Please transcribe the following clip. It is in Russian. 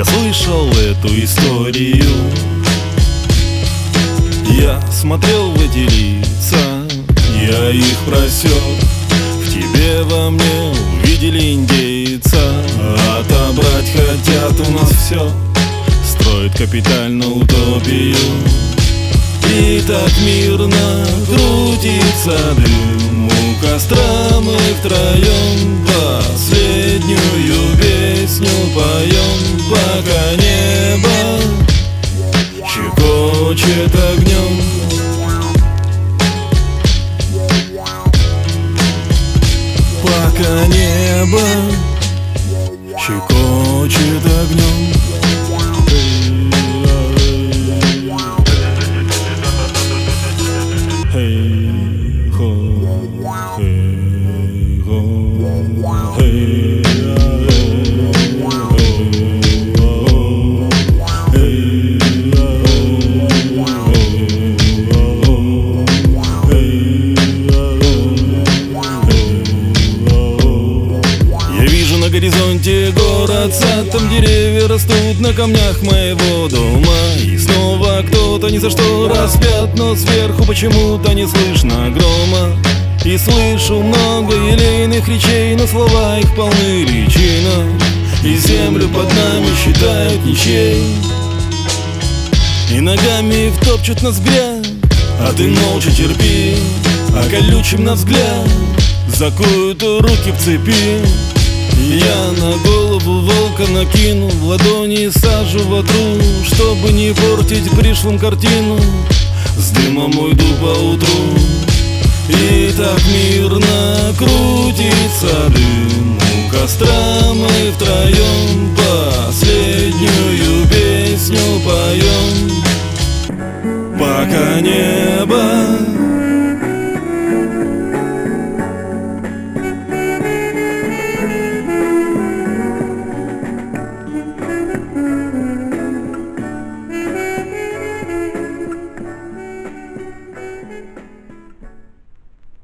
Я слышал эту историю. Я смотрел в эти лица. Я их просек В тебе во мне увидели индейца. Отобрать хотят у нас все Строят капитально утопию. И так мирно крутится дым У костра мы втроем Последнюю песню поем Пока небо щекочет огнем Пока небо щекочет огнем горизонте город, сад, там деревья растут на камнях моего дома. И снова кто-то ни за что распят, но сверху почему-то не слышно грома И слышу много елейных речей, но слова их полны личина. И землю под нами считают ничей. И ногами втопчут нас грязь, а ты молча терпи. А колючим на взгляд закуют руки в цепи я на голову волка накину В ладони сажу ватру Чтобы не портить пришлым картину. С дымом уйду по утру крутится дым У костра. Мы втроем Последнюю песню поем Пока небо